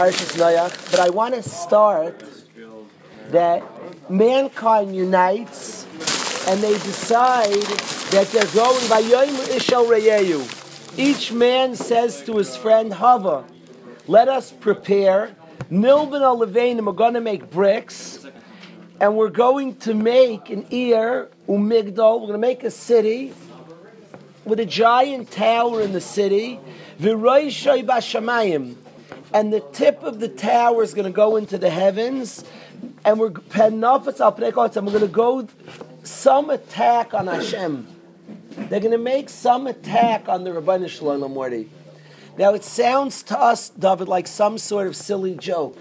Parshas Noach, but I want to start that mankind unites and they decide that they're going by Yom Ishal Reyeyu. Each man says to his friend Hava, let us prepare. Nilban We're going to make bricks, and we're going to make an ear, Umigdal, we're going to make a city with a giant tower in the city, and the tip of the tower is going to go into the heavens, and we're penafetz al and we're going to go some attack on Hashem. They're going to make some attack on the Ribono Shel Olam. Now it sounds to us, David, like some sort of silly joke.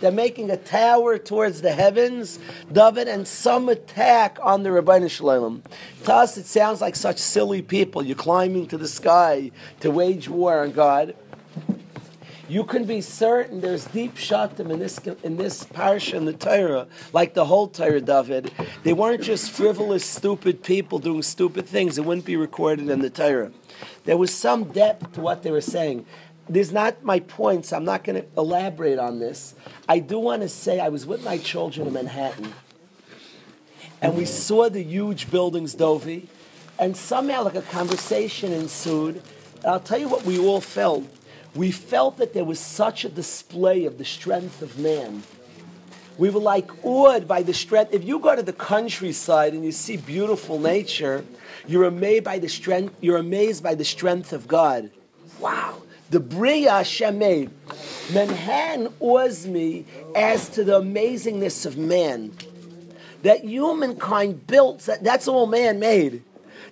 They're making a tower towards the heavens, David, and some attack on the Ribono Shel Olam. To us, it sounds like such silly people. You're climbing to the sky to wage war on God. You can be certain there's deep shatim in this in this parsha in the Torah, like the whole Torah, David. They weren't just frivolous, stupid people doing stupid things. It wouldn't be recorded in the Torah. There was some depth to what they were saying. There's not my point, so I'm not going to elaborate on this. I do want to say I was with my children in Manhattan, and we saw the huge buildings, Dovi, and somehow like a conversation ensued. And I'll tell you what we all felt. We felt that there was such a display of the strength of man. We were like awed by the strength. If you go to the countryside and you see beautiful nature, you're amazed by the strength. You're amazed by the strength of God. Wow, the Bria Hashem made. Manhattan awes me as to the amazingness of man. That humankind built. That, that's all man made.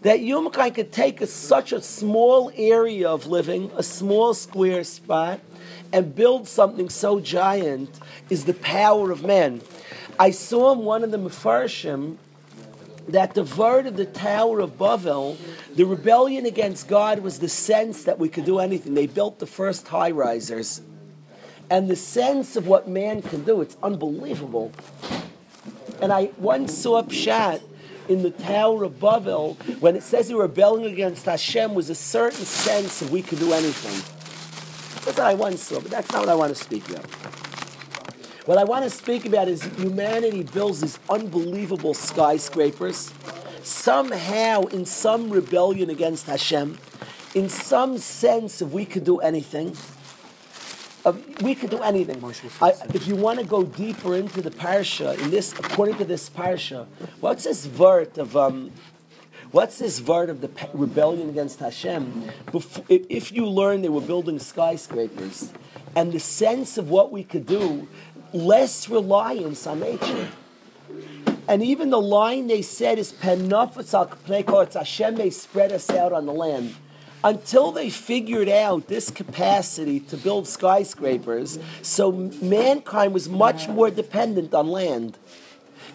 That humankind could take a, such a small area of living, a small square spot, and build something so giant is the power of man. I saw in one of the Mefarshim that of the Tower of Babel, the rebellion against God was the sense that we could do anything. They built the first high risers. And the sense of what man can do, it's unbelievable. And I once saw a shot in the Tower of Babel when it says they were rebelling against Hashem was a certain sense of we could do anything. That's what I once saw, but that's not what I want to speak about. What I want to speak about is humanity builds these unbelievable skyscrapers. Somehow, in some rebellion against Hashem, in some sense, if we could do anything, uh, we could do anything. I, if you want to go deeper into the parsha, in this, according to this parsha, what's this vert of um, What's this word of the rebellion against Hashem? If you learn they were building skyscrapers, and the sense of what we could do less reliance on nature. And even the line they said is Penafetz Hashem may spread us out on the land. Until they figured out this capacity to build skyscrapers, so mankind was much more dependent on land.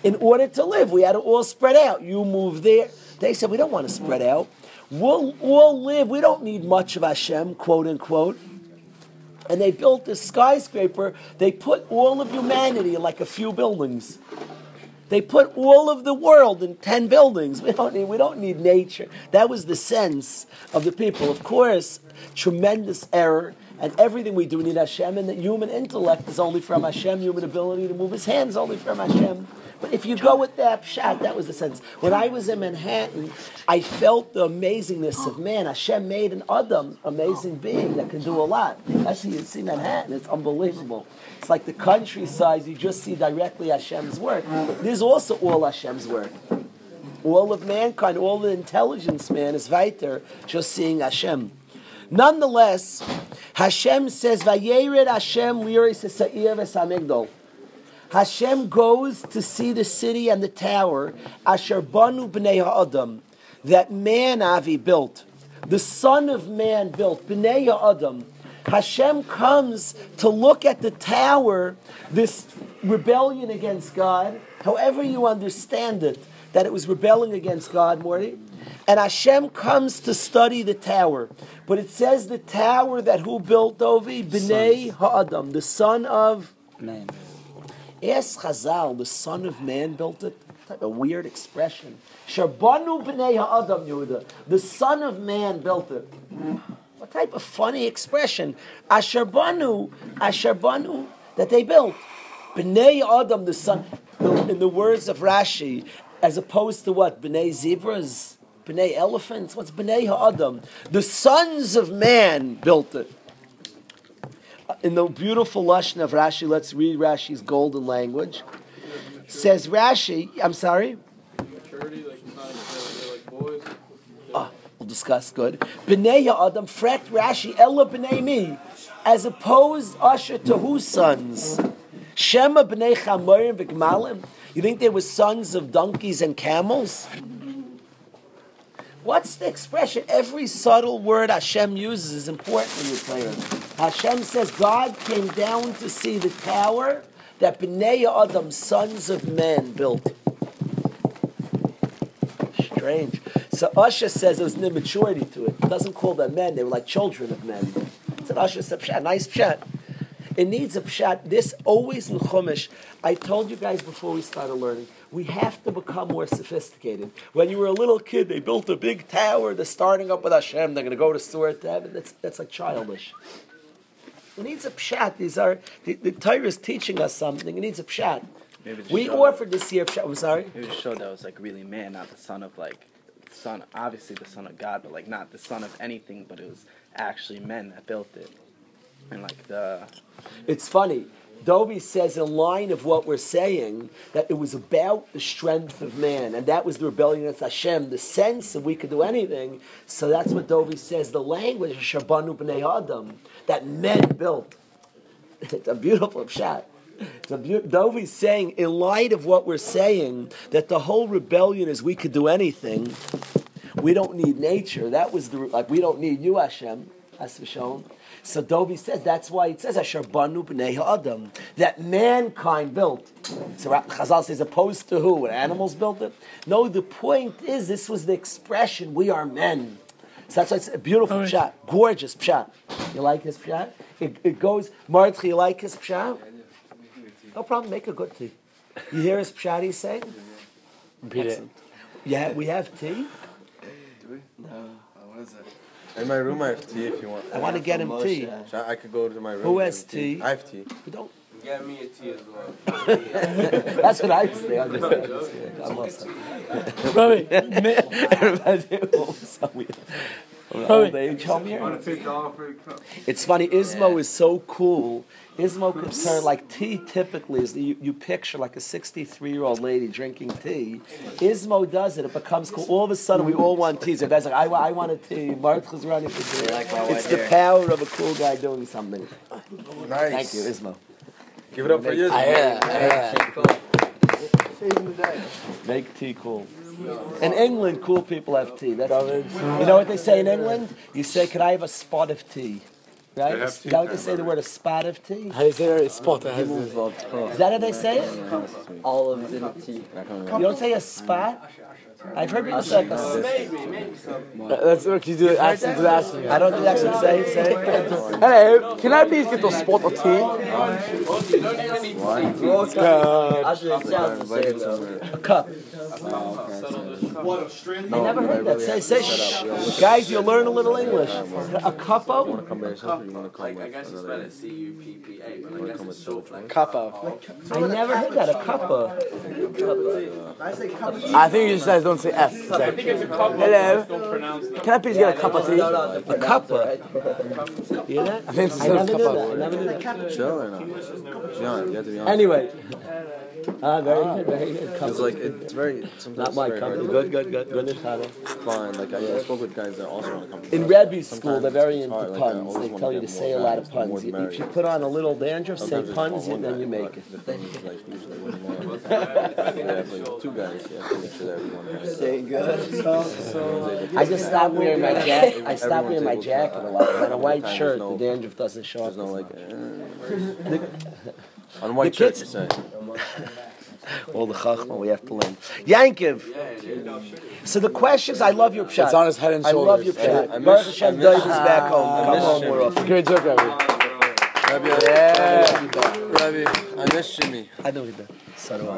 In order to live, we had to all spread out. You move there. They said, we don't want to spread out. We'll all live. We don't need much of Hashem, quote unquote and they built this skyscraper. They put all of humanity in like a few buildings. They put all of the world in ten buildings. We don't need, we don't need nature. That was the sense of the people. Of course, tremendous error, and everything we do we need Hashem, and that human intellect is only from Hashem, human ability to move his hands only from Hashem. But if you go with that shot, that was the sense. When I was in Manhattan, I felt the amazingness of man. Hashem made an Adam, amazing being that can do a lot. Actually, you see Manhattan, it's unbelievable. It's like the countryside, you just see directly Hashem's work. There's also all Hashem's work. All of mankind, all the intelligence, man, is weiter, just seeing Hashem. Nonetheless, Hashem says, "Vayered Hashem liris esa'ir v'samigdol." Hashem goes to see the city and the tower, Asher Banu Bnei Adam, that man Avi built, the son of man built, Bnei Adam. Hashem comes to look at the tower, this rebellion against God, however you understand it, that it was rebelling against God, Morty. And Hashem comes to study the tower. But it says the tower that who built Dovi? Bnei Ha'adam, the son of man. Ask Chazal, the Son of Man built it. Type a weird expression. Shabanu b'nei ha'adam Yehuda. The Son of Man built it. What type of funny expression? Asher banu, asher banu, that they built. Bnei Adam, the son, in the words of Rashi, as opposed to what? Bnei zebras? Bnei elephants? What's Bnei Adam? The sons of man built it. In the beautiful Lashon of Rashi, let's read Rashi's golden language. Says Rashi, I'm sorry? Maturity, like it's not they're like boys. Ah, we'll discuss. Good. Bnei Adam frekt Rashi Ella bnei mi, as opposed Usher to whose sons? Shema bnei Chamorim v'Gmalim. You think they were sons of donkeys and camels? What's the expression? Every subtle word Hashem uses is important in your prayer. Hashem says God came down to see the tower that Bnei Adam, sons of men, built. Strange. So Usher says there was an immaturity to it. It doesn't call them men; they were like children of men. It's an Usher said pshat, nice pshat. It needs a pshat. This always in Chumash. I told you guys before we started learning. We have to become more sophisticated. When you were a little kid, they built a big tower. They're starting up with Hashem. They're going to go to Surat heaven. That's that's like childish. It needs a pshat. These are the, the Torah is teaching us something. It needs a pshat. Maybe We offered this year pshat. I'm sorry. Maybe just show that was like really man, not the son of like son. Obviously the son of God, but like not the son of anything. But it was actually men that built it, and like the It's funny. Dovey says in line of what we're saying that it was about the strength of man, and that was the rebellion against Hashem, the sense that we could do anything. So that's what Dovey says. The language of Shabanu b'nei Adam that men built. It's a beautiful shot. It's a Dovey's saying in light of what we're saying that the whole rebellion is we could do anything. We don't need nature. That was the like we don't need you, Hashem. That's for shown. So Dovi says that's why it says Asher Banu B'nei Adam that mankind built. So Ra- Chazal says opposed to who? When animals built it? No, the point is this was the expression we are men. So that's why it's a beautiful pshat, gorgeous pshat. You like his pshat? It, it goes. Martha, you like his pshat? No problem. Make a good tea. You hear his pshat he's saying? Repeat it. Yeah, we have tea. Do we? No. Uh, what is it? In my room, I have tea if you want. I want to get him tea. So I could go to my room. Who has get tea? I have tea. We don't. Get me a tea as well. That's what I say. I'm just, I'm just kidding. I'm also- Ravi, Everybody's so weird. Old age home here. take the all for the cup. It's funny. Ismo is so cool. Ismo could turn like tea. Typically, is you, you picture like a 63 year old lady drinking tea. Ismo does it. It becomes cool. All of a sudden, we all want teas. Everybody's like, I, wa- I want a tea. Martha's running for tea. It's the power of a cool guy doing something. Nice. Thank you, Ismo. Give it up for you. Yeah, hear that. I hear that. Make tea cool. In England, cool people have tea. That's, you know what they say in England? You say, "Can I have a spot of tea?" Right? Is that what they say? The word a spot of tea. How do you say that? It's spot. It has Is that how they say it? olives in tea. You don't say a spot. I've heard people say like a. s- Let's look. You do the accent. Do the accent. I don't do the accent. Say say. Hello. Can I please get a spot of tea? Actually, it sounds the same though. A cup. I never heard that. Say say. Shh. Guys, you'll learn a little English. A cup of. Come by yourself or you want to come Like, I guess you spell C U P P A, but I guess it's short for Kappa. I never heard that. A cuppa. I think you just guys don't say F. I think it's a cup. Hello. Don't pronounce it. Can I please get a cup of tea? A cuppa. You hear that? I think it's I a never knew that. I cup. never knew. Chill or not? Be honest. You have to be honest. Anyway. Uh, Ah, very good, very good. It's like it's very sometimes Not my it's very company. to Good, good, good. Good, Nishana. Fine. Like I, I spoke with guys that also want to come. In us. Rebbe's school, they're very into hard, puns. always They tell you to say a lot of guys, the more puns. the If you put on a little dandruff, say puns, and then you make it. The thing is, like, usually when you have, you have like two guys, you to make sure that everyone has. Staying good. I just stopped wearing my jacket. I stopped wearing my jacket a lot. On a white shirt, the no- dandruff doesn't show up. There's up. no like. On white the shirt, kids- you. All the chachma we have to learn. Yankiv. So the questions, I love your pshat. It's on his head and soul. I love your shoulders. pshat. I Baruch Hashem, I Dave is back home. I Come miss home Jimmy. more often. Great joke, Ravi. Rabbi, Yeah. Rabbi, I miss Jimmy. I know you do. So do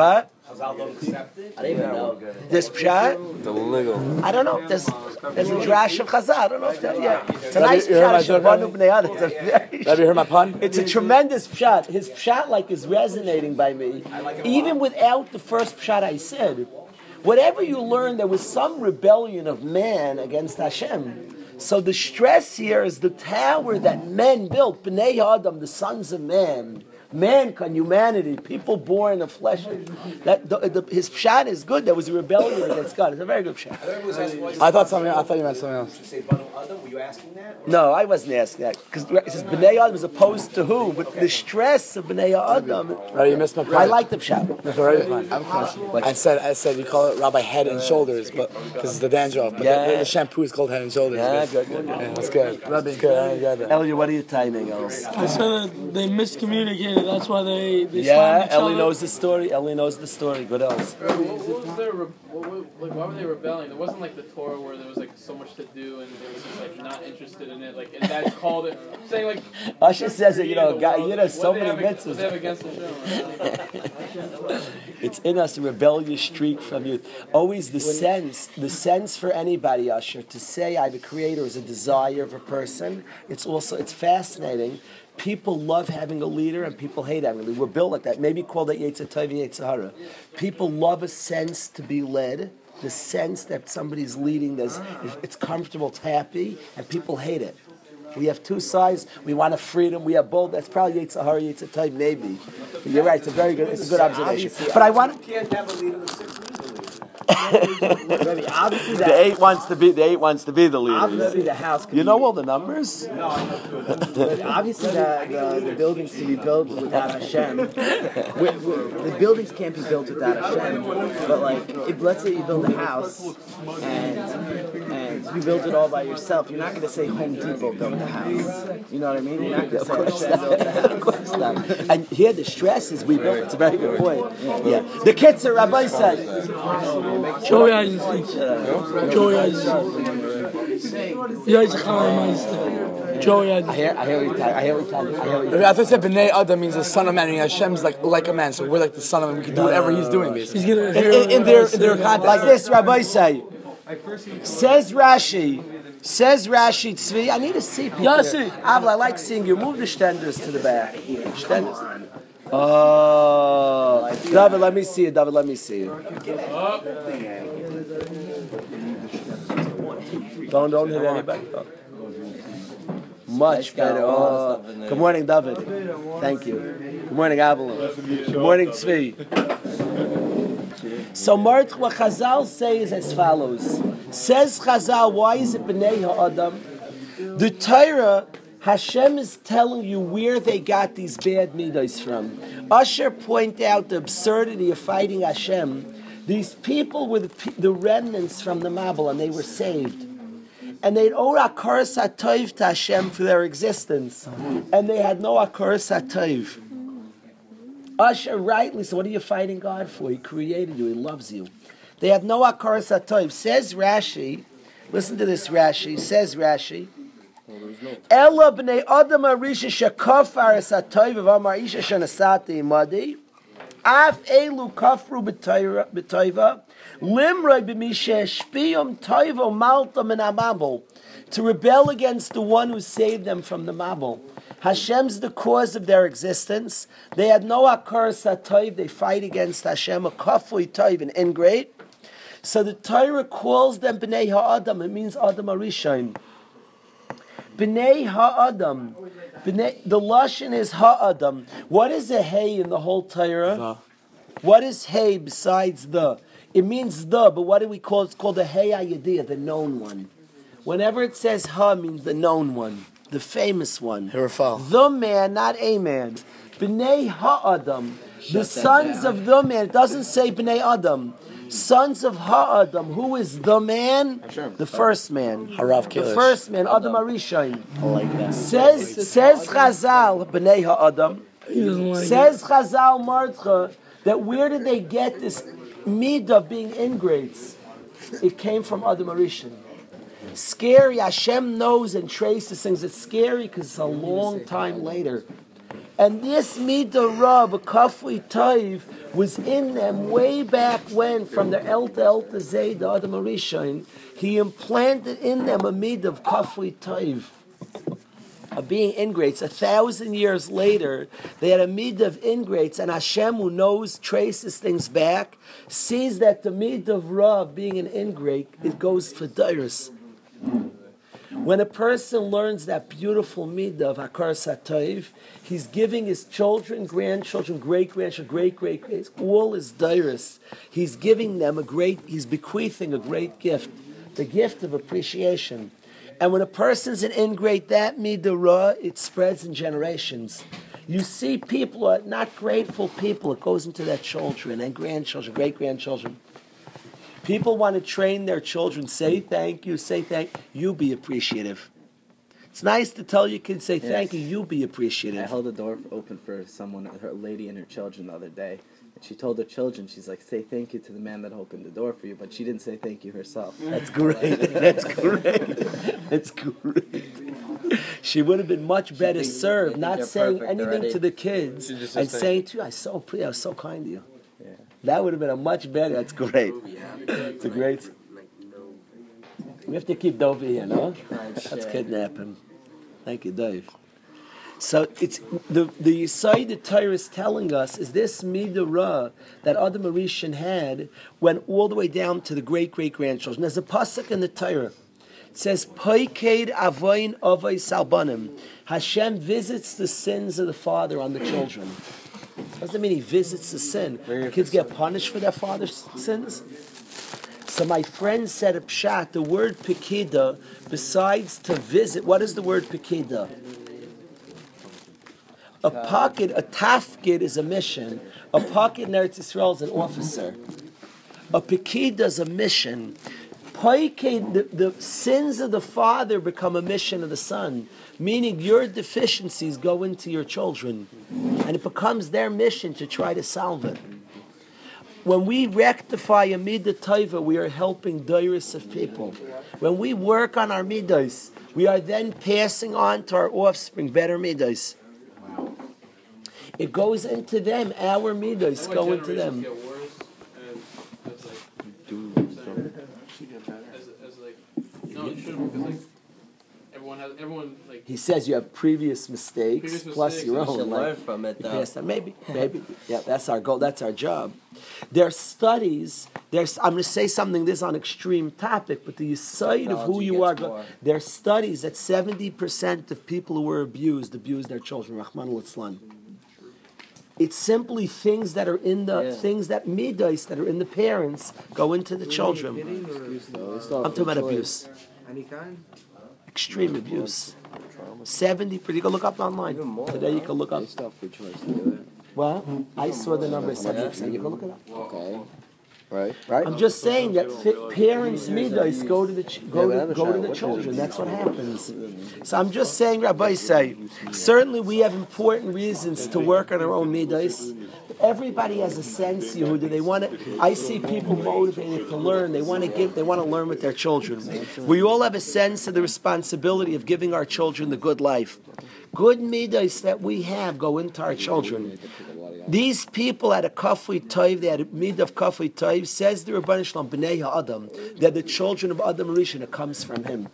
I. I miss Jimmy. What? I don't even know. This pshat? Double niggle. I don't know. There's there's a drash of Chazal. I don't know if that. Yeah, it's a nice you pshat. joke, Shabbat Rabbi? Bnei Adam. It's a very- Have you heard my pun? It's a tremendous pshat. His pshat like is resonating by me, even without the first pshat I said. Whatever you learn, there was some rebellion of man against Hashem. So the stress here is the tower that men built, Bnei Adam, the sons of man. Mankind, humanity, people born of flesh. That the, the, his pshat is good. There was a rebellion against God. It's a very good pshat. I thought something. I thought you meant something else. No, I wasn't asking that because it says Bnei Adam as opposed to who, but the stress of Bnei Adam. Right, you missed my point. I like the pshat. That's already fine. I have. I said, I said, you call it Rabbi Head and Shoulders, but because it's the dandruff. But Yeah. the, the shampoo is called Head and Shoulders. Yeah, good, good. Yeah, that's good. That's good. I enjoyed that. Elliot, what are you timing, Els? I said that they miscommunicated. That's why they, they Yeah, slammed each Ellie other. knows the story. Ellie knows the story. Good Els. What, what was their, re- what, what, like, why were they rebelling? There wasn't like the Torah where there was like so much to do and they was just like not interested in it. Like, and that's called it. saying like. Usher says that, you know, God, world. you know, so many have they have mitzvahs. against the show. It's in us, a rebellious streak from youth. Always the sense, the sense for anybody, Usher, to say I have a creator is a desire of a person. It's also, it's fascinating. People love having a leader and people hate having a leader. We're built like that. Maybe call that Yetzirah Yetzirah. People love a sense to be led. The sense that somebody's leading, there's, it's comfortable, it's happy, and people hate it. We have two sides. We want a freedom. We have both. That's probably Yetzer Hara, Yitzhahara, maybe. But you're right. It's a very good. It's a good observation. But I want. The eight wants to be. The eight wants to be the leader. Obviously, the house. You know all the numbers. No, obviously, the, the, the buildings can be built without Hashem. We- we- the buildings can't be built without Hashem. But like, if let's say you build a house and you build it all by yourself, you're not going to say Home Depot built the house. You know what I mean? You're not going to say Hashem built the house. Of course not. And here the stress is we built. It's a very good point. Yeah. The kids are Rabbi said. Joey Eisenstein. Joey Eisenstein. Yitzchak Eisenstein. Joey I hear. I hear what you I hear what you I hear I thought you said B'nai Adam means the son of man, and Hashem's like like a man, so we're like the son of man. We can do whatever he's doing, basically. He's gonna in, in, in their in their context. Like this, Rabbi say. Says Rashi. Says Rashi Tzvi. I need to see people. Yeah, I here. see. Avla, I like seeing you. Move the stenders to the back. Stenders. Oh, David, let me see it. David, let me see it. Don't don't hit anybody. Oh. Much better. Oh. Good morning, David. Thank you. Good morning, Avalon. Good morning, Tzvi. So Marth, what Chazal say is as follows. Says Chazal, why is it B'nai Ha'adam? The Torah, Hashem is telling you where they got these bad midas from. Usher point out the absurdity of fighting Hashem. These people were the, the remnants from the Mabul, and they were saved. And they had owed Akaras to Hashem for their existence. And they had no Akaras HaToiv. Usher rightly, so what are you fighting God for? He created you, He loves you. They have no Akaras HaToiv. Says Rashi, listen to this Rashi, says Rashi, Ella b'nei adam arisha shekafar es hatoiv v'amar isha shenasati imadi af elu kafru b'toiva limroi b'misha shpiyum toivo malta min amabel to rebel against the one who saved them from the Mabel. Hashem's the cause of their existence. They had no akar satoiv. They fight against Hashem, a kafui toiv, an ingrate. So the Torah calls them b'nei ha'adam. It means adam arishain. B'nei ha'adam. B'nei, the lashon is ha'adam. What is a hey in the whole Torah? What is hey besides the? It means the, but what do we call it? It's called the hey ayadiyah, the known one. Whenever it says ha, it means the known one, the famous one. Hirafal. The man, not a man. B'nei ha'adam. The sons of the man. It doesn't say b'nei adam. Sons of ha'adam. Who is the man? The first man. Harav The first man, Adam Arishain. I like that. Says says Chazal, B'nei ha'adam. He doesn't it. Says Chazal Martcha that where did they get this mid of being ingrates? It came from Adam Arishan. Scary. Hashem knows and traces things. It's scary because it's a long time later. And this Midah Rab, Kafli Toiv, was in them way back when, from the El to El to the Adam Arishain, he implanted in them a Midah of Kafli Toiv of being ingrates. A thousand years later, they had a mid of ingrates, and Hashem, who knows, traces things back, sees that the mid of Rav being an ingrate, it goes for Dairis. When a person learns that beautiful midah of Hakar Satoiv, he's giving his children, grandchildren, great grandchildren, great great great, all his dairis. He's giving them a great, he's bequeathing a great gift, the gift of appreciation. And when a person's an ingrate, that midah it spreads in generations. You see people are not grateful people, it goes into their children and grandchildren, great grandchildren. People want to train their children, say thank you, say thank you, be appreciative. It's nice to tell your kids, say thank you, you be appreciative. I held the door open for someone, her lady and her children the other day. And she told her children, she's like, say thank you to the man that opened the door for you, but she didn't say thank you herself. That's great. That's great. That's great. She would have been much better think- served not saying anything already. to the kids She just and saying to you, I so pre- I was so kind to you. That would have been a much better. That's great. It's a great. We have to keep Dove here, no? Let's uh, kidnap him. Thank you, Dave. So it's the the side the Torah is telling us is this midah that Adam Arishan had went all the way down to the great great grandchildren. There's a pasuk in the Torah. It says Poiked Avoin avay Salbanim. Hashem visits the sins of the father on the children. Doesn't mean he visits the sin. Kids get punished for their father's sins. So my friend said a pshat, the word pikida, besides to visit, what is the word pikida? A pocket, a tafkid is a mission. A pocket in Eretz Yisrael is an officer. A pikida is a mission. Poiked, the, the sins of the father become a mission of the son, meaning your deficiencies go into your children, and it becomes their mission to try to solve it. When we rectify a midah taiva, we are helping dairis of people. When we work on our midas, we are then passing on to our offspring better midas. It goes into them. Our midas go into them. Get worse as as, as like no, it shouldn't because like everyone has everyone like He says you have previous mistakes Previous plus mistakes, your you You own. should like- learn from it though. pass. Maybe, maybe. Yeah, that's our goal. That's our job. There are studies. There's. I'm going to say something. This is on extreme topic, but the side of who you are. more. There are studies that 70 percent of people who were abused abused their children. Rahman al It's simply things that are in the Yeah. things that midas that are in the parents go into the children. Uh, I'm talking about abuse. Any kind? Extreme abuse. 70 You can look up online. More. Today you can look up. They still have free choice to do Well, I saw the number 70%. You can look it up. Okay. Right? Right? I'm just saying that fi- parents midas go to the ch- go Yeah, to, go to the children. That's what happens. So I'm just saying, Rabbi say, certainly we have important reasons to work on our own midas. Everybody has a sense, Yehuda. They want to. I see people motivated to learn. They want to give. They want to learn with their children. We all have a sense of the responsibility of giving our children the good life. Good midas that we have go into our children. These people had a kafri toiv, they had a mid of kafri toiv, says the Ribono Shel Olam, B'nai Adam, they're the children of Adam Rishon, it comes from him.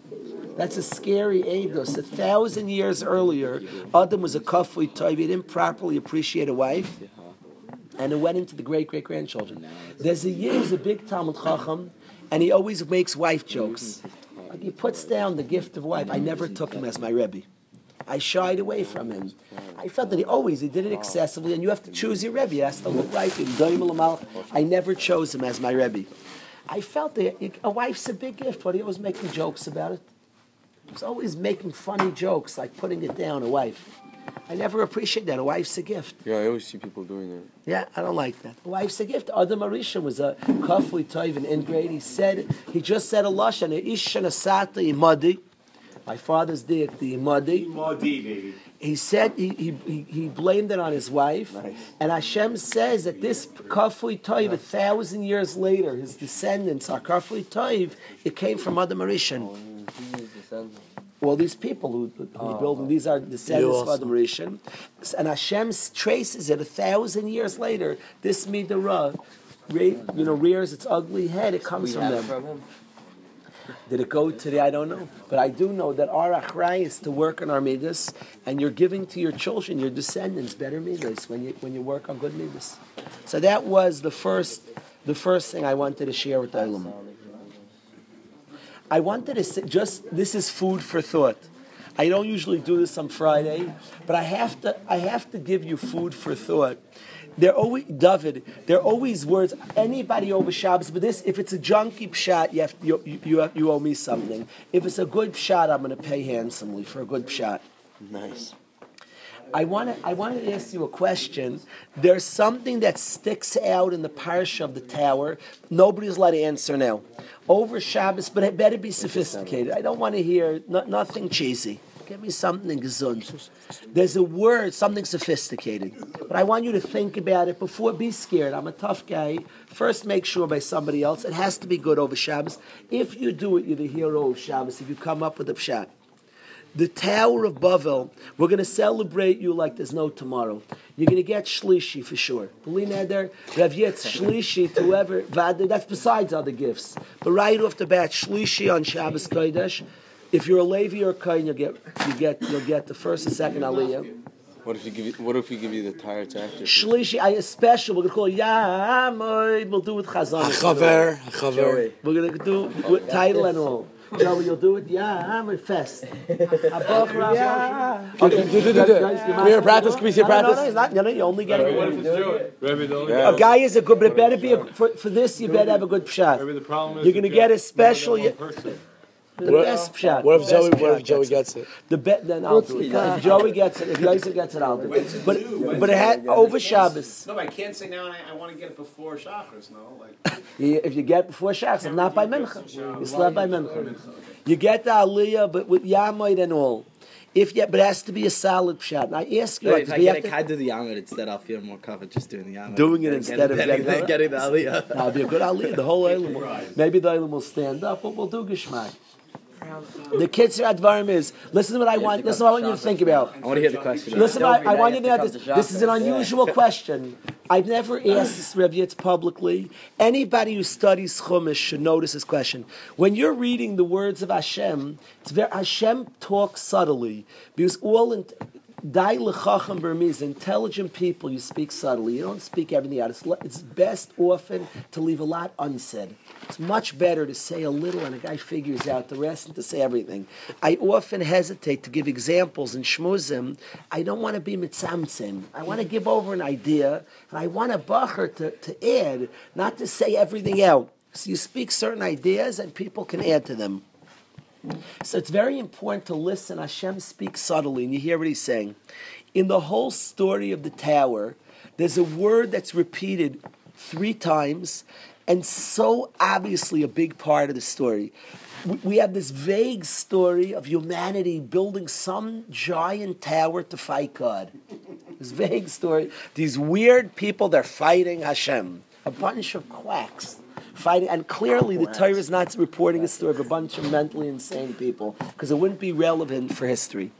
That's a scary eidos. A thousand years earlier, Adam was a kafri toiv, he didn't properly appreciate a wife, and it went into the great great grandchildren. There's a year, he's a big Talmud Chacham, and he always makes wife jokes. He puts down the gift of wife. I never took him as my Rebbe. I shied away from him. I felt that he always he did it excessively, and you have to choose your rebbe. It has to look right. in Doim Lamal. I never chose him as my rebbe. I felt that a wife's a big gift. But he always making jokes about it. He was always making funny jokes, like putting it down. A wife. I never appreciate that. A wife's a gift. Yeah, I always see people doing that. Yeah, I don't like that. A wife's a gift. Adam Arisha was a kafli toiv in grade. He said he just said a lashon. Ish and asata imadi. My father's dick, the imadi. He said he, he, he, he blamed it on his wife, and Hashem says that this Kafui toiv, a thousand years later, his descendants are Kafui toiv. It came from Adam Arishan. all these people who, who building these are descendants You of also. Adam Rishon, and Hashem traces it a thousand years later. This midah, you know, rears its ugly head. It comes from them. Did it go today? I don't know, but I do know that our achrai is to work on our midas, and you're giving to your children, your descendants, better midas when you when you work on good midas. So that was the first the first thing I wanted to share with the Olam. I wanted to say, just this is food for thought. I don't usually do this on Friday, but I have to I have to give you food for thought. They're always David. They're always words. Anybody over Shabbos, but this if it's a junky shot, you have you you, you, have, you owe me something. If it's a good shot, I'm going to pay handsomely for a good shot. Nice. I want to I want to ask you a question. There's something that sticks out in the parsha of the tower. Nobody's allowed to answer now. Over Shabbos, but it better be sophisticated. I don't want to hear no, nothing cheesy. Give me something gesund. There's a word, something sophisticated. But I want you to think about it before. Be scared. I'm a tough guy. First, make sure by somebody else. It has to be good over Shabbos. If you do it, you're the hero of Shabbos. If you come up with a pshat the Tower of Bavel, we're going to celebrate you like there's no tomorrow. You're going to get shlishi for sure. Believe there, Rav Yitz, shlishi to whoever, that's besides other gifts. But right off the bat, shlishi on Shabbos Kodesh, if you're a Levi or a Kohen, you'll get, you get, you'll get the first and second aliyah. What if you give you, What if we give you the tire to after? Shlishi, I a special, we're going to call Yamoy, we'll do with Chazon. Chaver, chaver. We're going to do with oh, title and all. Joey, you'll do it? Yeah, I'm a fest. yeah. Okay, do, do, do, do. Can we hear practice? Can we see No, no, no, practice? it's not, no, no, you only get What if it's Joey? Rebbe, the only A guy is a good, but it better be a, for, for this. You better have a good shot. Rebbe, the problem is You're gonna get a special- more than person. The What- best shot. What if Joey? What if shot Joey gets gets it? The bet, then I'll do it. If Joey gets it, if Yosef gets it, I'll do it. But but it had over Shabbos. No, but I can't say now. and I, I want to get it before Shacharis. No, like You- If you get before Shabbos, if not by Mincha, you slept by Mincha. You get the Aliyah, but with Yamoid and all. If you, but it has to be a solid shot. And I ask you, like, if I do you get have a to- do the Yamid instead, I'll feel more covered just doing the Yamid. Doing it Than instead of getting, getting- getting, getting the Aliyah. That'll be a good aliyah. The whole island will, maybe the island will stand up, but we'll do geshmak. The kids at Advarim is listen to what I want. Listen to what I want you to think about. I want to hear the question. Listen, I, I want you to know come this. This is an Shabbos. unusual question. I've never asked this Rebbe Yitz publicly. Anybody who studies Chumash should notice this question. When you're reading the words of Hashem, it's very, Hashem talks subtly because all in, Dai lechacham bermiz, intelligent people, you speak subtly. You don't speak everything out. It's, it's best often to leave a lot unsaid. It's much better to say a little and a guy figures out the rest and to say everything. I often hesitate to give examples in shmuzim. I don't want to be mitzamtzim. I want to give over an idea and I want a bacher to, to add, not to say everything out. So you speak certain ideas and people can add to them. So it's very important to listen. Hashem speaks subtly, and you hear what he's saying. In the whole story of the tower, there's a word that's repeated three times, and so obviously a big part of the story. We- have this vague story of humanity building some giant tower to fight God. This vague story. These weird people, they're fighting Hashem. A bunch of quacks fighting, and clearly the Torah is not reporting a story of a bunch of mentally insane people because it wouldn't be relevant for history.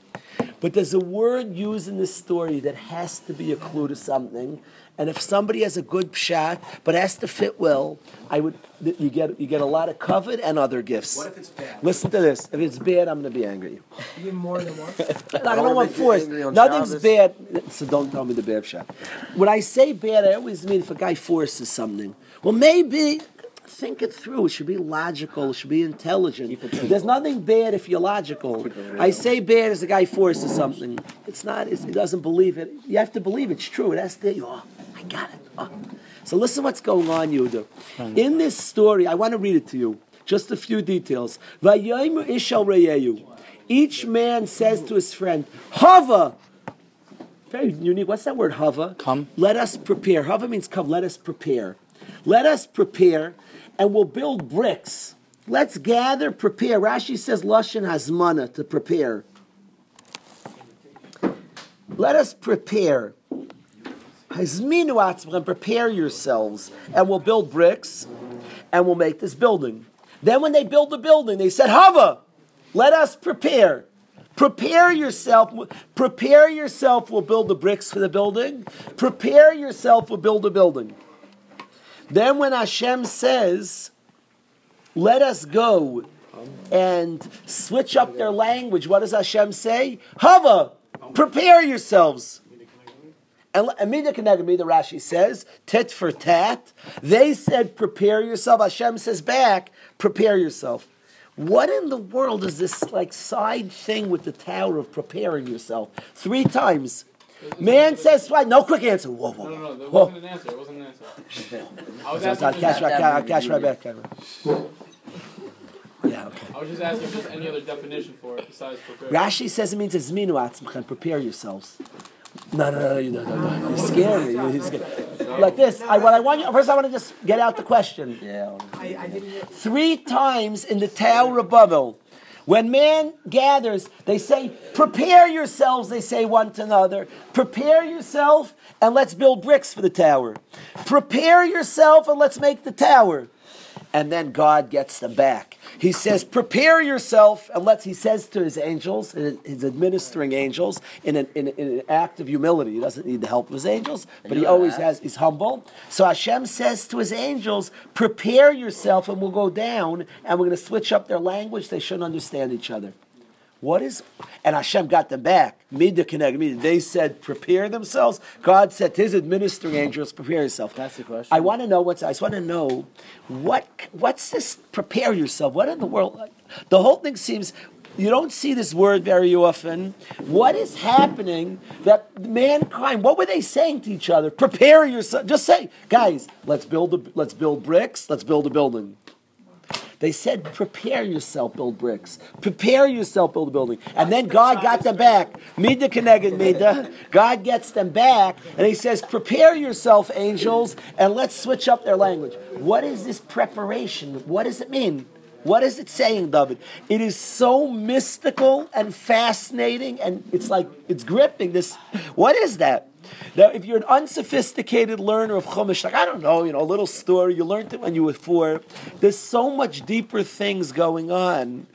But there's a word used in this story that has to be a clue to something. And if somebody has a good shot but has to fit well, I would you get you get a lot of covet and other gifts. What if it's bad? Listen to this. If it's bad, I'm going to be angry. Even more than one. I don't want force. Nothing's bad, so don't tell me the bad shot. When I say bad, I always mean if a guy forces something. Well, maybe think it through. It should be logical. It should be intelligent. There's nothing bad if you're logical. I say bad as a guy forces something. It's not. It's, he doesn't believe it. You have to believe it's true. It has to. Oh, I got it. Oh. So listen, what's going on, Yehuda. In this story, I want to read it to you. Just a few details. Vayomu ishal reyeyu. Each man says to his friend, Hava. Very unique. What's that word, Hava? Come. Let us prepare. Hava means come. Let us prepare. Let us prepare, and we'll build bricks. Let's gather, prepare. Rashi says Lashon Hazmana to prepare. Let us prepare. Hazminu atzmachem, prepare yourselves, and we'll build bricks, and we'll make this building. Then when they build the building, they said, Hava, let us prepare. Prepare yourself. Prepare yourself. We'll build the bricks for the building. Prepare yourself. We'll build a building. Then when Hashem says, "Let us go," and switch up their language, what does Hashem say? Hava, prepare yourselves. And Amida Kenegami, the Rashi says, tit for tat. They said, prepare yourself. Hashem says back, prepare yourself. What in the world is this like side thing with the tower of preparing yourself? Three times. Man says twice. No quick answer. Whoa, whoa. No, no, no. That Whoa. wasn't an answer. It wasn't an answer. I was So it's not asking. cash Just, right, ca- cash right back. camera. Yeah, okay. I was just asking just any other definition for it besides prepare. Rashi says it means zminu atzmachem, prepare yourselves. No, no, no, no, no, no, no. You're scaring me. You're scaring- Like this. I, what I want you, first I want to just get out the question. Yeah. I didn't. Three times in the Tower of Babel, when man gathers, they say, prepare yourselves, they say one to another. Prepare yourself and let's build bricks for the tower. Prepare yourself and let's make the tower. And then God gets them back. He says, prepare yourself and let's, he says to his angels, his administering angels, in an, in, in an act of humility. He doesn't need the help of his angels, but he always has, he's humble. So Hashem says to his angels, prepare yourself and we'll go down and we're going to switch up their language. They shouldn't understand each other. What is, and Hashem got them back. Mida k'neged. They said, prepare themselves. God said to his administering angels, prepare yourself. That's the question. I want to know what's, I just want to know what, what's this, prepare yourself? What in the world? The whole thing seems, you don't see this word very often. What is happening that mankind, what were they saying to each other? Prepare yourself. Just say, guys, let's build, a, let's build bricks, let's build a building. They said, prepare yourself, build bricks. Prepare yourself, build a building. And then God got them back. Mida k'neged Mida. God gets them back, and he says, prepare yourself, angels, and let's switch up their language. What is this preparation? What does it mean? What is it saying, David? It is so mystical and fascinating, and it's like, it's gripping. This, what is that? Now, if you're an unsophisticated learner of Chumash, like I don't know, you know, a little story, you learned it when you were four. There's so much deeper things going on.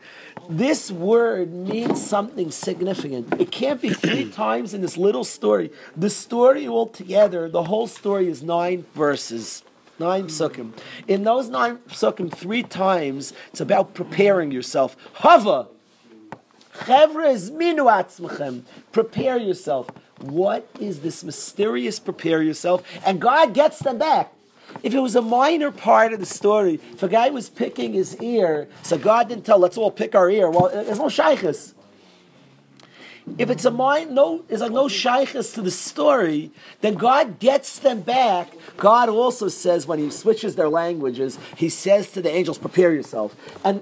This word means something significant. It can't be three times in this little story. The story altogether, the whole story is nine verses. Nine mm. psukim. In those nine psukim, three times, it's about preparing yourself. Hava. Chevra minu atzmachem. Prepare yourself. What is this mysterious prepare yourself? And God gets them back. If it was a minor part of the story, if a guy was picking his ear, so God didn't tell, let's all pick our ear. Well, there's no shaychus. If it's a mind, no, there's like no shaychus to the story, then God gets them back. God also says when He switches their languages, He says to the angels, "Prepare yourself." And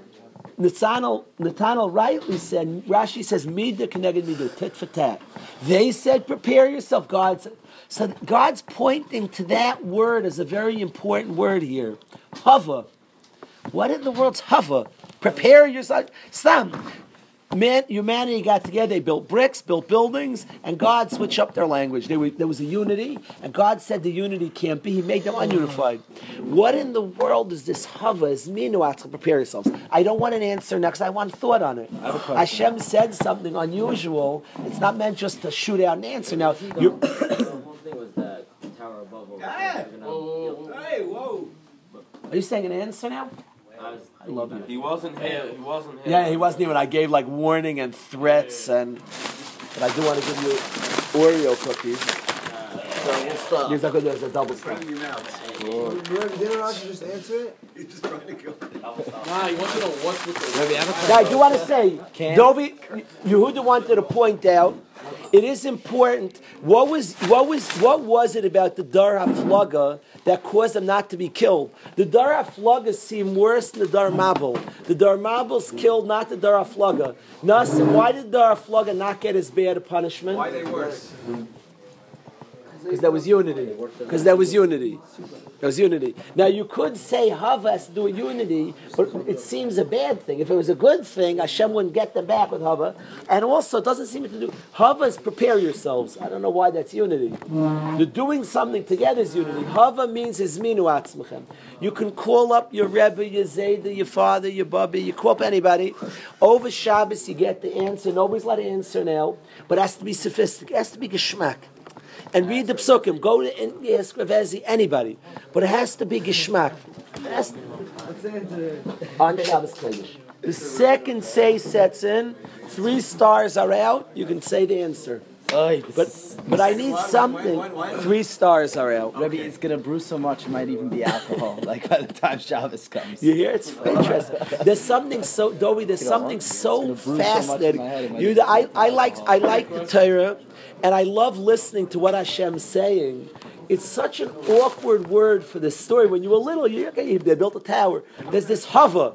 Nathaniel, Nathaniel rightly said, Rashi says, "Mida k'neged mida tit for tat." They said, "Prepare yourself." God said, so God's pointing to that word as a very important word here. Hava. What in the world's hava? Prepare yourself. Stam. Man, humanity got together, they built bricks, built buildings, and God switched up their language. There, were, there was a unity, and God said the unity can't be. He made them ununified. What in the world is this hava? Is minuatz? Prepare yourselves. I don't want an answer next. I want thought on it. Hashem said something unusual. It's not meant just to shoot out an answer. Now, you're, The whole thing was that Tower of Babel. was Whoa, whoa, whoa. Hey, whoa. are you saying an answer now? I love you. He wasn't here. He wasn't here. Yeah, he wasn't even. I gave like warning and threats, and but I do want to give you Oreo cookies. So we'll stop. Here's a good. There's a double stack. Bring your mouth. Didn't Rashi just answer it? He's just trying to go. Nah, you want to know what's with the. Now, I do want to say, Dovi, Yehuda wanted to point out, it is important. What was what was what was it about the Dor Haflaga that caused them not to be killed? The Dor Haflaga seemed worse than the Dor Mabul. The Dor Mabul's killed, not the Dor Haflaga. Nasim, why did Dor Haflaga not get as bad a punishment? Why they worse? Because there was unity. Because there was unity. There was unity. Now you could say Hava has to do unity, but it seems a bad thing. If it was a good thing, Hashem wouldn't get them back with Hava. And also, it doesn't seem to do. Hava is prepare yourselves. I don't know why that's unity. The doing something together is unity. Hava means izminu atzmechem. You can call up your Rebbe, your Zayda, your father, your Bubby, you call up anybody. Over Shabbos, you get the answer. Nobody's allowed to answer now, but it has to be sophisticated. It has to be geschmack and read the psukim. Go to and ask anybody, but it has to be geschmack. On Shabbos Kodesh. The second say sets in, three stars are out. You can say the answer. But but I need something. Three stars are out. Rebbe, it's gonna brew so much, it might even be alcohol. like by the time Shabbos comes. You hear? It's interesting. There's something so Doby. There's something so brew so fascinating. my head, it might You, I, I like I like the Torah, and I love listening to what Hashem's saying. It's such an awkward word for this story. When you were little, you okay, they built a tower. There's this hava,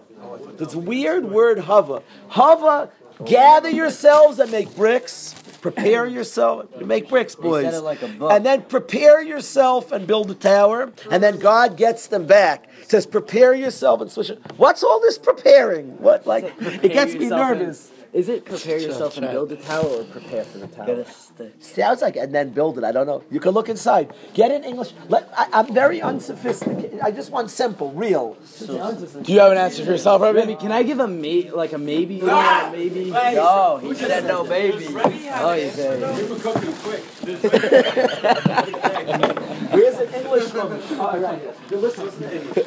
this weird word hava. Hava, gather yourselves and make bricks. Prepare yourself to make bricks, boys. like. And then prepare yourself and build a tower, and then God gets them back. It says, prepare yourself and switch it. What's all this preparing? What like it gets me nervous. Is it prepare yourself and build a tower or prepare for the tower? Sounds like and then build it. I don't know. You can look inside. Get in English. Let, I, I'm very unsophisticated. I just want simple, real. Do you have an answer for yourself, Rebbe? Rebbe, can I give a may, like a maybe? You know, a maybe? No, he said no baby. Oh, you say. Where's an English from? All right. You listen, listen to English.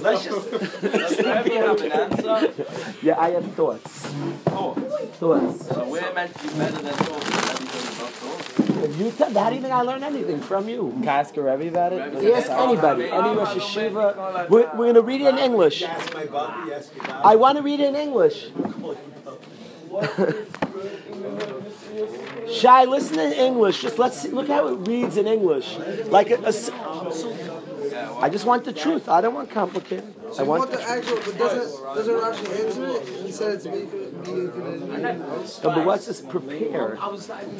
Let's just. yeah, I have thoughts. Thoughts. So we're meant to be better than thoughts. Everything. You tell, how do you think I learn anything from you? Can I ask a Rebbe about it? Ask anybody, any Rosh Yeshiva. We're, we're going to read it in English. Ask my Bobby, ask your I want to read it in English. Shy, listen in English. Just let's see, look how it reads in English. Like a, a s- I just want the truth. I don't want complicated. I want. the actual, but doesn't doesn't Rashi answer it? He said it's being No, but what's this prepare?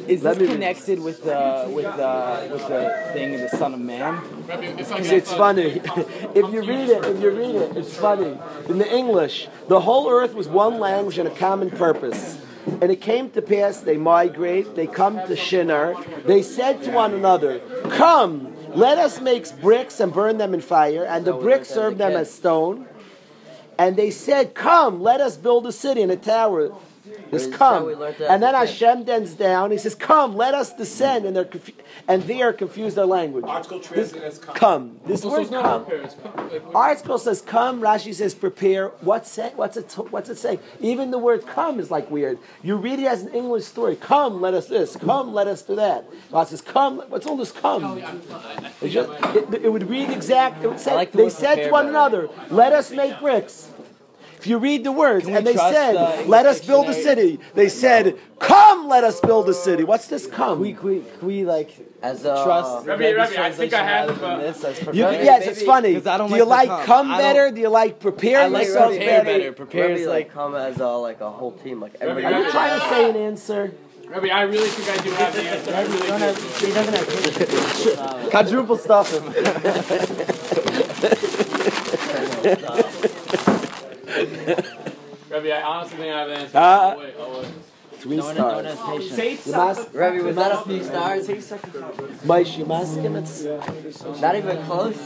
Is Let this me- connected with the with the with the thing of the Son of Man? It's funny. if you read it, if you read it, it's funny. In the English, the whole earth was one language and a common purpose. And it came to pass, they migrate, they come to Shinar. They said to one another, Come, let us make bricks and burn them in fire. And the bricks served them as stone. And they said, Come, let us build a city and a tower. Just Is come. we learned that And then as a? Hashem bends down. He says, Come, let us descend. And they're confu- and they are confused their language. Article This, as come. come. This So word it's come. prepare, come- Article says come. Rashi says prepare. What's say, what's it? What's it saying? Even the word come is like weird. You read it as an English story. Come, let us this. Come, let us do that. God says come. What's all this come? It, just, it, it would read exact. It would say, like the they said to one better. another, "Let us make bricks." If you read the words, and they said, the "Let us build a city," they said, "Come, let us build a city." What's this come? We we we like As a trust. Uh, Rebbe, Rebbe's Rebbe, I think I translation have rather it, than but- this as You, prepare. yes, it's funny. 'Cause I don't Do you like like come. come better? Do you like prepare I like yourself prepare better? better. Prepare Rebbe, is like like come as a like a whole team, like everybody. Are you trying to say an answer? Rebbe, I really think I do have the answer. I really do. he doesn't have quadruple stuff him. Rebbe, I honestly think I have the answer. Ah. oh, wait, oh, wait. Three No one, no one stars. has patience. You must, Rebbe, was that a few stars? Maish, you must give it. Not even close.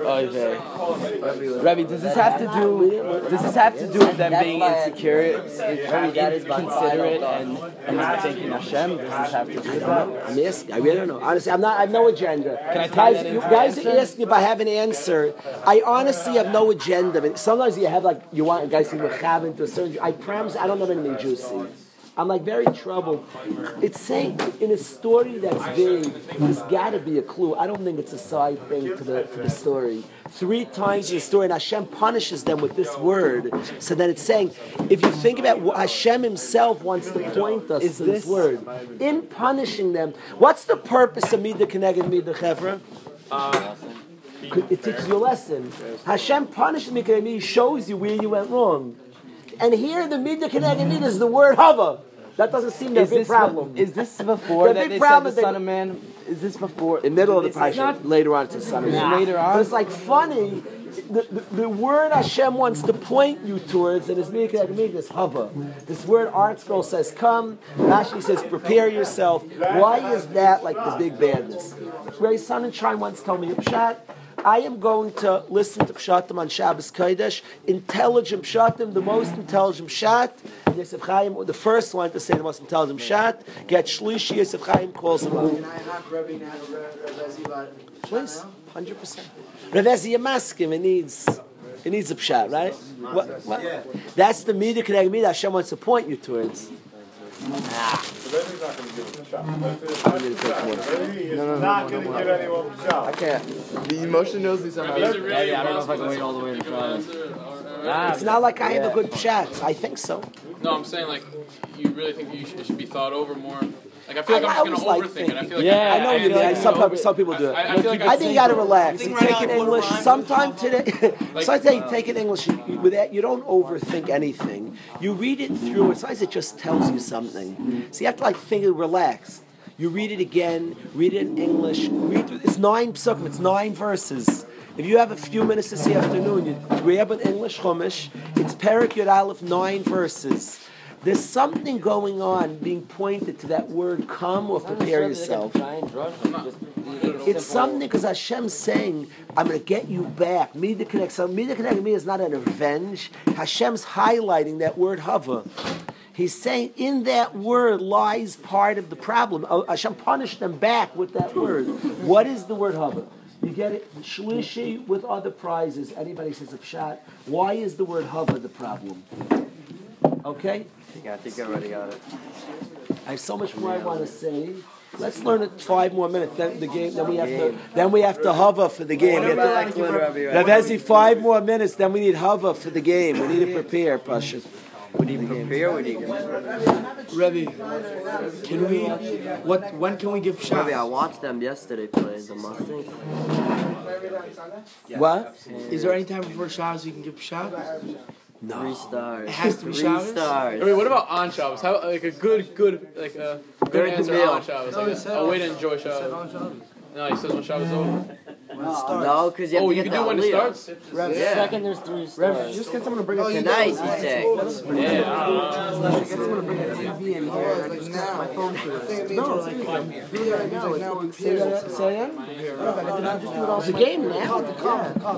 Oh, okay. Rebbe, does this have to do? Does this have to do with them being insecure, Rebbe, that is my inconsiderate, and, and not thinking Hashem? Does this have to do with that? I'm. I really don't know. Honestly, I'm not. I have no agenda. Can I guys, you guys are asking if I have an answer. I honestly have no agenda. But sometimes you have like you want guys to have into a certain. I promise I don't have anything juicy. I'm like very troubled. It's saying in a story that's vague, there's got to be a clue. I don't think it's a side thing to the to the story. Three times in the story, and Hashem punishes them with this word. So then it's saying, if you think about what Hashem Himself wants to point us Is to this this- word, in punishing them, what's the purpose of Mida k'neged Mida Chevra? It teaches you a lesson. Hashem punishes me because He shows you where you went wrong. And here the Mida k'neged Mida is the word Hava. That doesn't seem their Is big this problem. Is this before The that big they problem said the is Son of Man? Is this before? in the middle of the This parsha. Later on, it's the son of man. Later on? But it's like funny. The, the, the word Hashem wants to point you towards, and it's making this hava. This word ArtScroll says, "Come." Rashi says, "Prepare yourself." Why is that like the big badness? Ray Sonnenschein once told me, "Pshat." I am going to listen to Pshatim on Shabbos Kodesh, intelligent Pshatim, the most intelligent Pshat. Yosef Chaim, the first one to say the most intelligent Pshat, get Shlishi, Yosef Chaim calls him Can I knock Rebbe now, about Please, hundred percent. Ravezi Yamaskim, it needs it needs a pshat, right? What, what? That's the Mida k'neged mida Hashem wants to point you towards. Not going to give anyone a shot. I can't. The emotion knows me somehow. Is it really I don't know if I can wait all the way to to try. answer, or- It's ah. not like I have a good pshat. I think so. No, I'm saying like you really think you should, it should be thought over more. Like I feel like I- I'm just always gonna like overthink it. I feel like Yeah, I, know I, you. Do. Some, people- some people do it. I, I like I think you got to relax. You take now, English. Sometime today, sometimes you uh, take it in English you- with that. You don't overthink anything. You read it through. Sometimes it just tells you something. So you have to like think and relax. You read it again. Read it in English. Read through, it's nine psukim. It's nine verses. If you have a few minutes this afternoon, you grab an English chumash. It's Perek Yud Aleph, nine verses. There's something going on being pointed to that word come or prepare yourself. It's something because Hashem's saying, I'm going to get you back. Mida k'neged. So Mida k'neged mida is not an revenge. Hashem's highlighting that word hava. He's saying in that word lies part of the problem. Oh, Hashem punished them back with that word. What is the word hava? You get it? Shlishi with other prizes. Anybody says a pshat. Why is the word hava the problem? Okay? Yeah, I think I already got it. I have so much more I want to say. Let's learn it five more minutes. Then the game. Then we have to. Then we have to hover for the game. We have to- Rav Ezzy, five more minutes. Then we need hover for the game. We need to prepare, Pasha. Would he prepare? Would he? Rebbe, can we? What? When can we give Maybe I shots? watched them yesterday play the Mustangs. What? Is there any time before Shabbos you can give shots? Three stars. It has to be Three Shabbos? stars. I mean, what about on Shabbos? How like a good, good, like a good Very good answer meal. on Shabbos, like a, a way to enjoy Shabbos. No, he says when Shabbos is over. No, because you have Oh, to you get can do the when it Aliyah. starts. Yeah. Second, there's three stars. Just get someone to bring up Tonight, you uh, uh, say. It's a game now.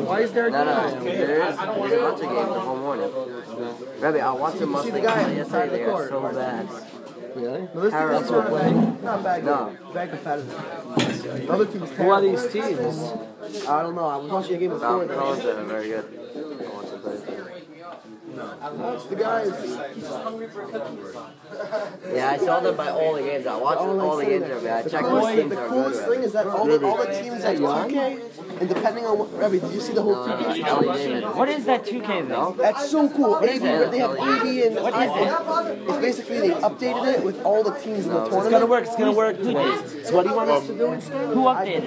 Why is there a No, game? no, there is. There's a bunch of games the whole morning. Rabbi, I watched the Mustangs play yesterday. They are so bad. Really? Terrible. Not bad. No. Bad competitive. The other team's Who are these teams? I don't know. I was watching a game before. South that. Coast are very good. I watched them play. It's the guys. Yeah, I saw them by all the games. I watched all the games. Rabbi. I The checked which coolest, teams the coolest good. thing is that all the, all the teams have 2K, and depending on what, Rebbe, did you see the whole 2K? Ellie David. What is that 2K though? That's so cool. What is that? They have AD and what is it? it's basically they updated it with all the teams in the tournament. It's gonna work. It's gonna work. So what do you want us to do instead? Who updated it?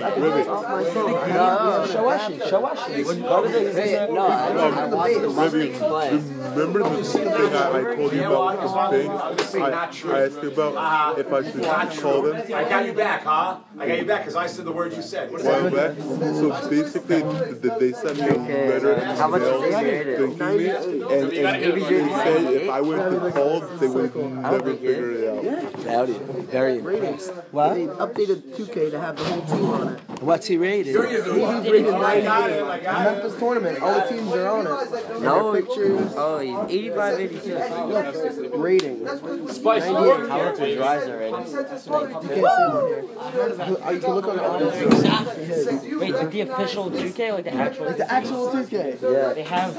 Yeah, Show Ashi. Show Ashi. Go to the. Hey, no, I, I watched the Mustangs play. Remember the thing I, I told you about with the thing? I, I asked you about if I should call them. I got you back, huh? I got you back because I said the word you said. What is Why that? back? So basically, th- th- they sent me a Okay, letter uh, how much is it thanking me, and, and they said if I went to calls, they would never figure it out. Howdy. Very impressed. What? They updated 2K to have the whole team on it. What's he rated? AD's rated 98. Memphis tournament, all the teams are on it. No, pictures, oh, he's 85, 86. rating. Spice. How much is Riser rated? You can't see them here. You can look on the honors. Wait, like the official 2K, like the actual. The actual 2K. Yeah. They have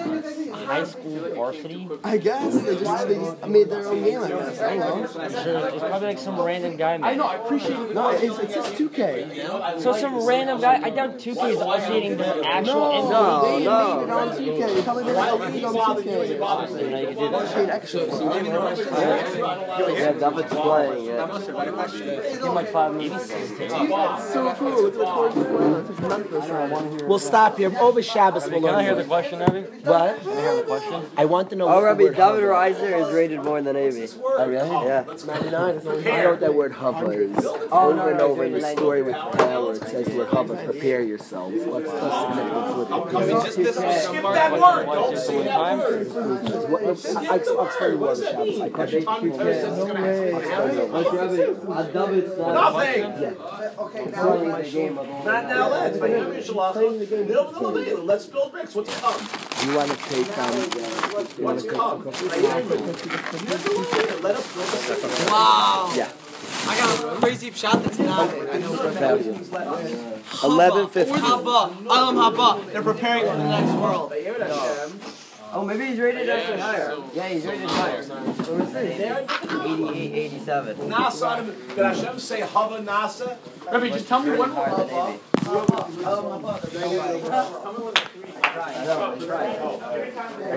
high school varsity. I guess they just they just made their own game. I guess I don't know. I'm sure it's probably like some random guy. I know. I appreciate it. No, it's, it's just 2K. So some random guy. I doubt 2K is associating the actual No, injury. no. on 2K. You tell me they don't leave it on 2K. You know, you can do that. Paid extra. Yeah, David's playing, yeah. Give like five minutes. So cool. It's recorded for It's just Memphis. I want to hear. We'll stop here. Over Shabbos, we'll Can I hear the more. question, Abby? What? Can I hear the question? I want to know Oh, Rabbi, David Reiser is rated more than Avi. Oh, really? Yeah. It's 99. It's only I know what that word hava is. Over and over in the story with Kyle where it says the word hava. Prepare yourselves. What's the significance with it? Skip that word. Don't say that Time? Word. What, I, I, I'll explain the word of Shabbos. I question. Nothing. Playing the game Not now, let's. Middle of the middle. Let's build bricks. What's come? You want to take on. You want What's come? Let us build Wow. Yeah. I got a crazy shot that's not it. I know. Eleven fifty. Haba. Olam Haba. They're preparing for the next world. Oh, maybe he's rated actually higher. Yeah, he's rated higher. What was it? 88, 87. Nasa. Did Hashem say Hava Nasa? Rabbi, just tell me what. I know, he's right.